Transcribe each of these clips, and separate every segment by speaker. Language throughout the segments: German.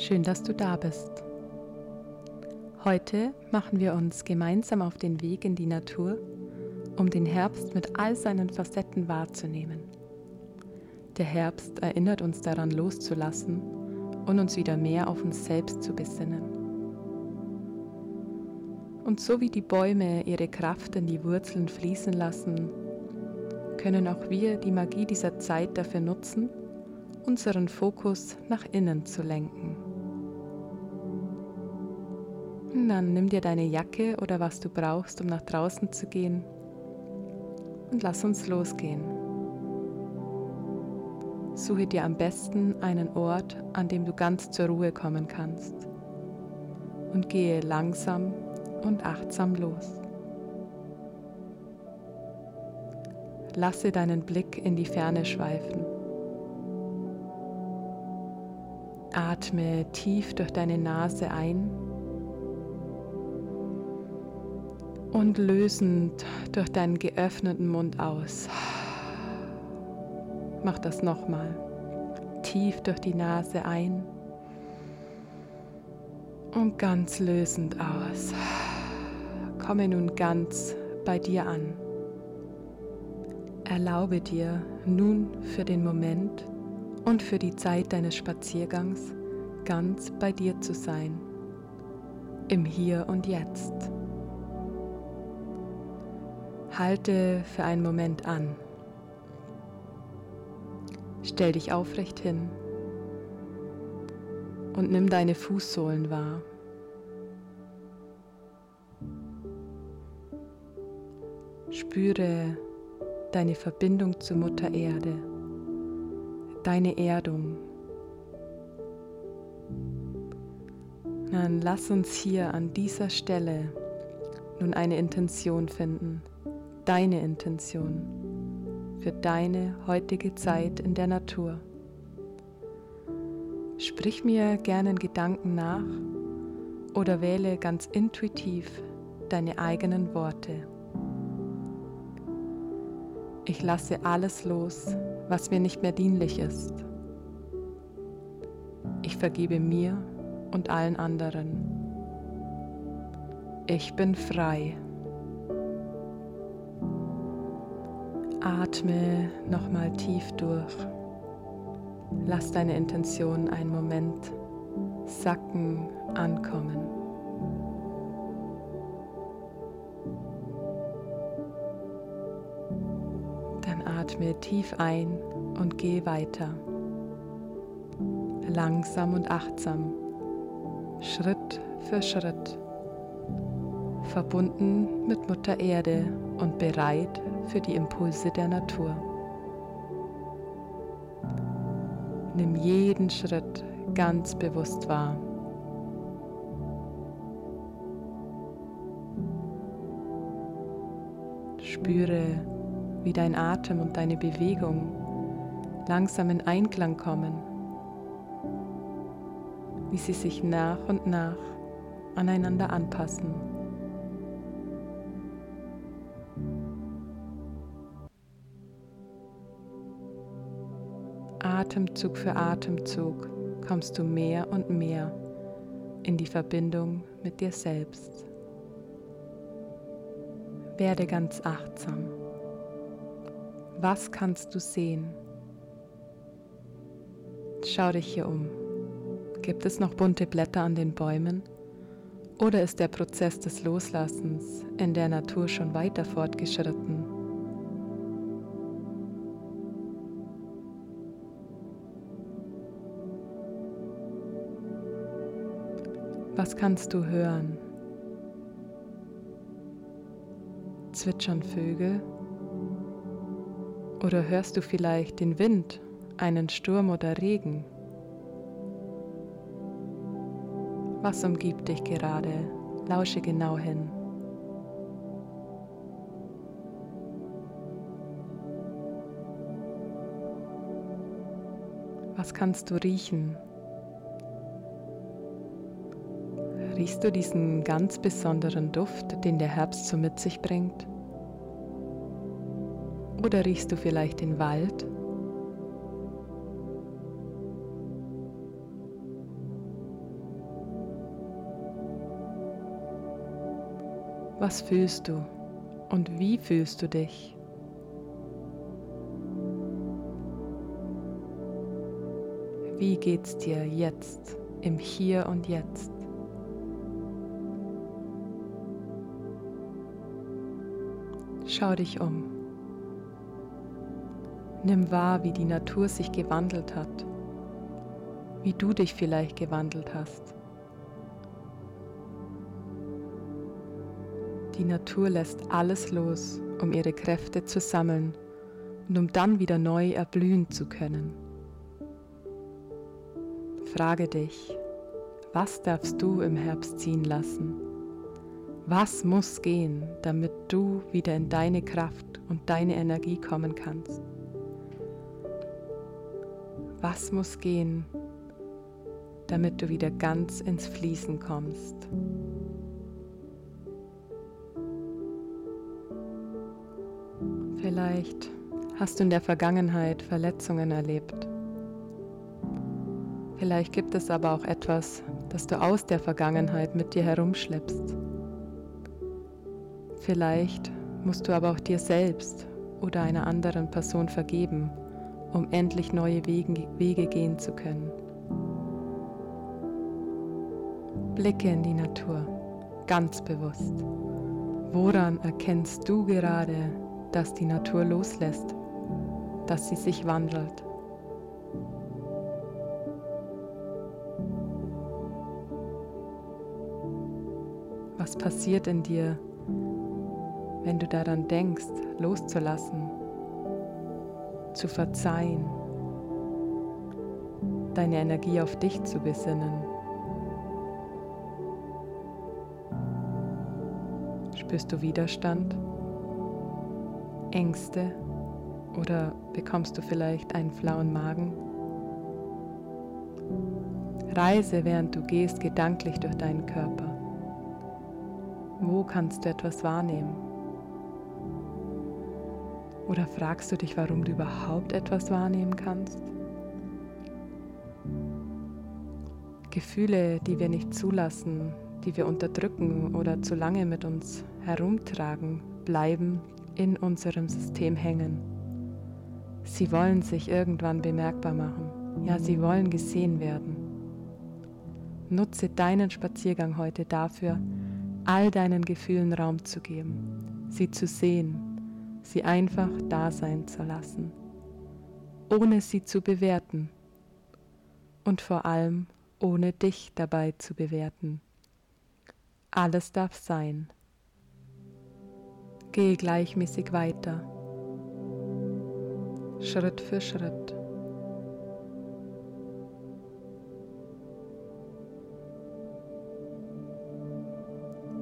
Speaker 1: Schön, dass du da bist. Heute machen wir uns gemeinsam auf den Weg in die Natur, um den Herbst mit all seinen Facetten wahrzunehmen. Der Herbst erinnert uns daran loszulassen und uns wieder mehr auf uns selbst zu besinnen. Und so wie die Bäume ihre Kraft in die Wurzeln fließen lassen, können auch wir die Magie dieser Zeit dafür nutzen, unseren Fokus nach innen zu lenken. Dann nimm dir deine Jacke oder was du brauchst, um nach draußen zu gehen und lass uns losgehen. Suche dir am besten einen Ort, an dem du ganz zur Ruhe kommen kannst und gehe langsam und achtsam los. Lasse deinen Blick in die Ferne schweifen. Atme tief durch deine Nase ein und lösend durch deinen geöffneten Mund aus. Mach das nochmal. Tief durch die Nase ein und ganz lösend aus. Komme nun ganz bei dir an. Erlaube dir nun für den Moment und für die Zeit deines Spaziergangs ganz bei dir zu sein, im Hier und Jetzt. Halte für einen Moment an. Stell dich aufrecht hin und nimm deine Fußsohlen wahr. Spüre deine Verbindung zur Mutter Erde, deine Erdung. Dann lass uns hier an dieser Stelle nun eine Intention finden deine Intention für deine heutige Zeit in der Natur. Sprich mir gerne Gedanken nach oder wähle ganz intuitiv deine eigenen Worte. Ich lasse alles los, was mir nicht mehr dienlich ist. Ich vergebe mir und allen anderen. Ich bin frei. Atme nochmal tief durch. Lass deine Intention einen Moment sacken, ankommen. Dann atme tief ein und geh weiter. Langsam und achtsam, Schritt für Schritt, verbunden mit Mutter Erde und bereit für die Impulse der Natur. Nimm jeden Schritt ganz bewusst wahr. Spüre, wie dein Atem und deine Bewegung langsam in Einklang kommen, wie sie sich nach und nach aneinander anpassen. Atemzug für Atemzug kommst du mehr und mehr in die Verbindung mit dir selbst. Werde ganz achtsam. Was kannst du sehen? Schau dich hier um. Gibt es noch bunte Blätter an den Bäumen? Oder ist der Prozess des Loslassens in der Natur schon weiter fortgeschritten? Was kannst du hören? Zwitschern Vögel? Oder hörst du vielleicht den Wind, einen Sturm oder Regen? Was umgibt dich gerade? Lausche genau hin. Was kannst du riechen? Riechst du diesen ganz besonderen Duft, den der Herbst so mit sich bringt? Oder riechst du vielleicht den Wald? Was fühlst du und wie fühlst du dich? Wie geht's dir jetzt, im Hier und Jetzt? Schau dich um. Nimm wahr, wie die Natur sich gewandelt hat, wie du dich vielleicht gewandelt hast. Die Natur lässt alles los, um ihre Kräfte zu sammeln und um dann wieder neu erblühen zu können. Frage dich, was darfst du im Herbst ziehen lassen? Was muss gehen, damit du wieder in deine Kraft und deine Energie kommen kannst? Was muss gehen, damit du wieder ganz ins Fließen kommst? Vielleicht hast du in der Vergangenheit Verletzungen erlebt Vielleicht gibt es aber auch etwas, das du aus der Vergangenheit mit dir herumschleppst. Vielleicht musst du aber auch dir selbst oder einer anderen Person vergeben, um endlich neue Wege, Wege gehen zu können. Blicke in die Natur, ganz bewusst. Woran erkennst du gerade, dass die Natur loslässt, dass sie sich wandelt? Was passiert in dir, wenn du daran denkst, loszulassen, zu verzeihen, deine Energie auf dich zu besinnen? Spürst du Widerstand, Ängste oder bekommst du vielleicht einen flauen Magen? Reise, während du gehst, gedanklich durch deinen Körper. Wo kannst du etwas wahrnehmen? Oder fragst du dich, warum du überhaupt etwas wahrnehmen kannst? Gefühle, die wir nicht zulassen, die wir unterdrücken oder zu lange mit uns herumtragen, bleiben in unserem System hängen. Sie wollen sich irgendwann bemerkbar machen. Ja, sie wollen gesehen werden. Nutze deinen Spaziergang heute dafür, all deinen Gefühlen Raum zu geben, sie zu sehen, sie einfach da sein zu lassen, ohne sie zu bewerten und vor allem ohne dich dabei zu bewerten. Alles darf sein. Gehe gleichmäßig weiter, Schritt für Schritt.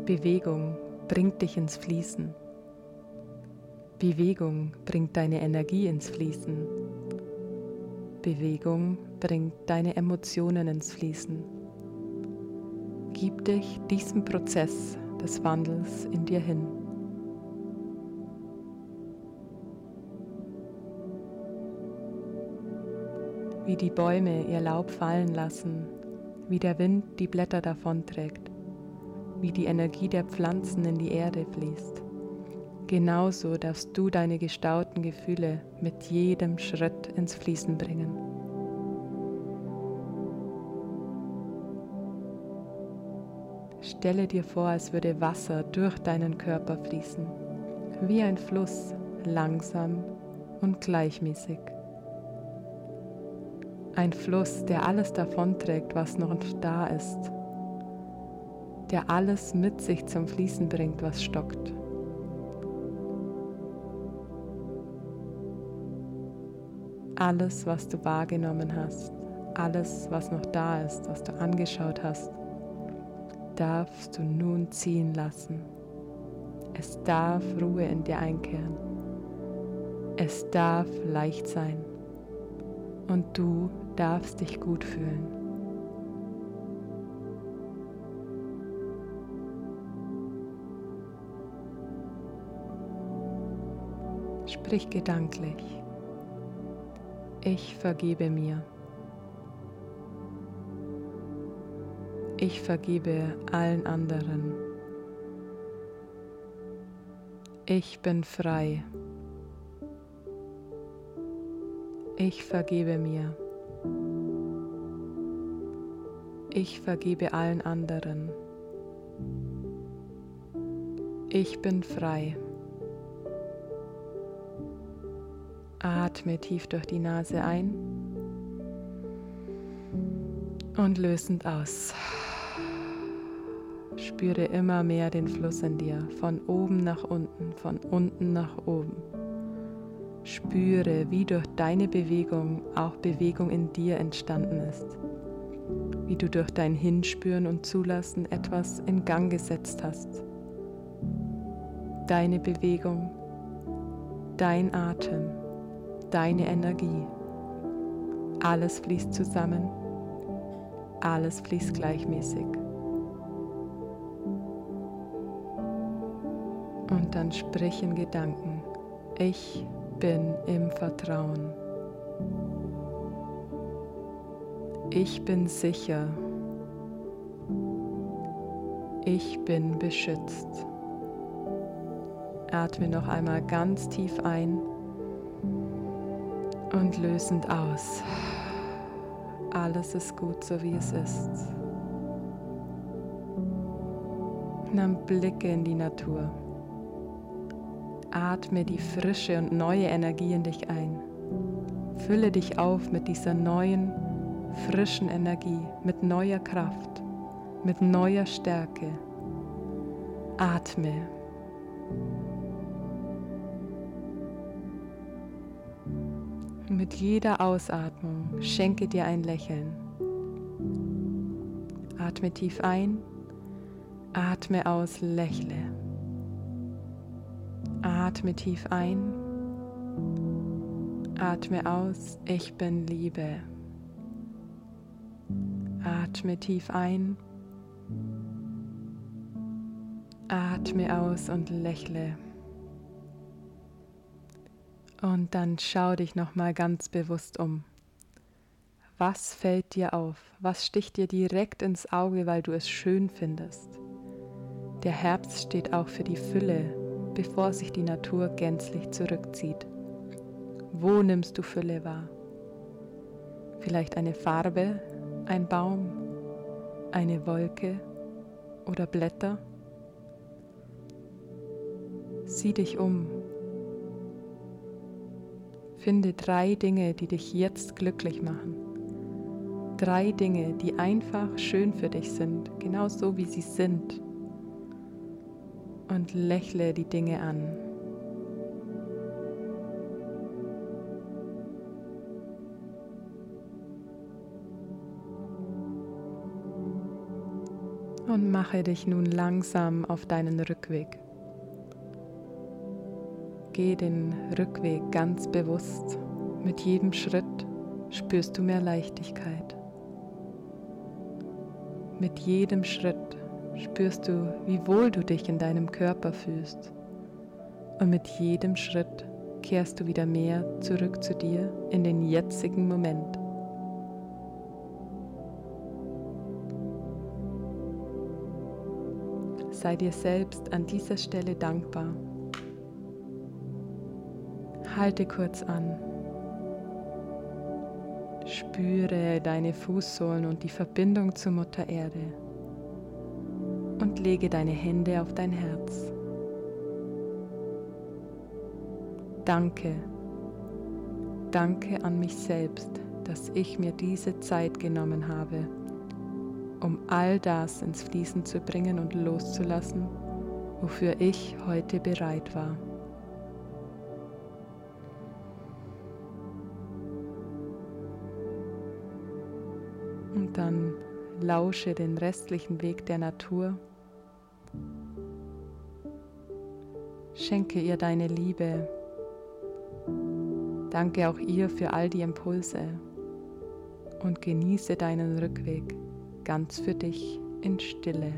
Speaker 1: Bewegung bringt dich ins Fließen. Bewegung bringt deine Energie ins Fließen. Bewegung bringt deine Emotionen ins Fließen. Gib dich diesem Prozess des Wandels in dir hin. Wie die Bäume ihr Laub fallen lassen, wie der Wind die Blätter davonträgt wie die Energie der Pflanzen in die Erde fließt. Genauso darfst du deine gestauten Gefühle mit jedem Schritt ins Fließen bringen. Stelle dir vor, als würde Wasser durch deinen Körper fließen, wie ein Fluss, langsam und gleichmäßig. Ein Fluss, der alles davonträgt, was noch da ist der alles mit sich zum Fließen bringt, was stockt. Alles, was du wahrgenommen hast, alles, was noch da ist, was du angeschaut hast, darfst du nun ziehen lassen. Es darf Ruhe in dir einkehren. Es darf leicht sein. Und du darfst dich gut fühlen. Sprich gedanklich. Ich vergebe mir. Ich vergebe allen anderen. Ich bin frei. Ich vergebe mir. Ich vergebe allen anderen. Ich bin frei. Atme tief durch die Nase ein und lösend aus. Spüre immer mehr den Fluss in dir, von oben nach unten, von unten nach oben. Spüre, wie durch deine Bewegung auch Bewegung in dir entstanden ist, wie du durch dein Hinspüren und Zulassen etwas in Gang gesetzt hast. Deine Bewegung, dein Atem, deine Energie, alles fließt zusammen, alles fließt gleichmäßig. Und dann sprich in Gedanken, ich bin im Vertrauen. Ich bin sicher. Ich bin beschützt. Atme noch einmal ganz tief ein und lösend aus. Alles ist gut, so wie es ist. Nimm Blicke in die Natur. Atme die frische und neue Energie in dich ein. Fülle dich auf mit dieser neuen, frischen Energie, mit neuer Kraft, mit neuer Stärke. Atme. Mit jeder Ausatmung schenke dir ein Lächeln. Atme tief ein, atme aus, lächle. Atme tief ein, atme aus, ich bin Liebe. Atme tief ein, atme aus und lächle. Und dann schau dich noch mal ganz bewusst um. Was fällt dir auf? Was sticht dir direkt ins Auge, weil du es schön findest? Der Herbst steht auch für die Fülle, bevor sich die Natur gänzlich zurückzieht. Wo nimmst du Fülle wahr? Vielleicht eine Farbe, ein Baum, eine Wolke oder Blätter? Sieh dich um. Finde drei Dinge, die dich jetzt glücklich machen. Drei Dinge, die einfach schön für dich sind, genau so wie sie sind und lächle die Dinge an. Und mache dich nun langsam auf deinen Rückweg. Geh den Rückweg ganz bewusst. Mit jedem Schritt spürst du mehr Leichtigkeit. Mit jedem Schritt spürst du, wie wohl du dich in deinem Körper fühlst. Und mit jedem Schritt kehrst du wieder mehr zurück zu dir in den jetzigen Moment. Sei dir selbst an dieser Stelle dankbar. Halte kurz an. Spüre deine Fußsohlen und die Verbindung zur Mutter Erde und lege deine Hände auf dein Herz. Danke, danke an mich selbst, dass ich mir diese Zeit genommen habe, um all das ins Fließen zu bringen und loszulassen, wofür ich heute bereit war. Dann lausche den restlichen Weg der Natur Schenke ihr deine Liebe. Danke auch ihr für all die Impulse und genieße deinen Rückweg ganz für dich in Stille.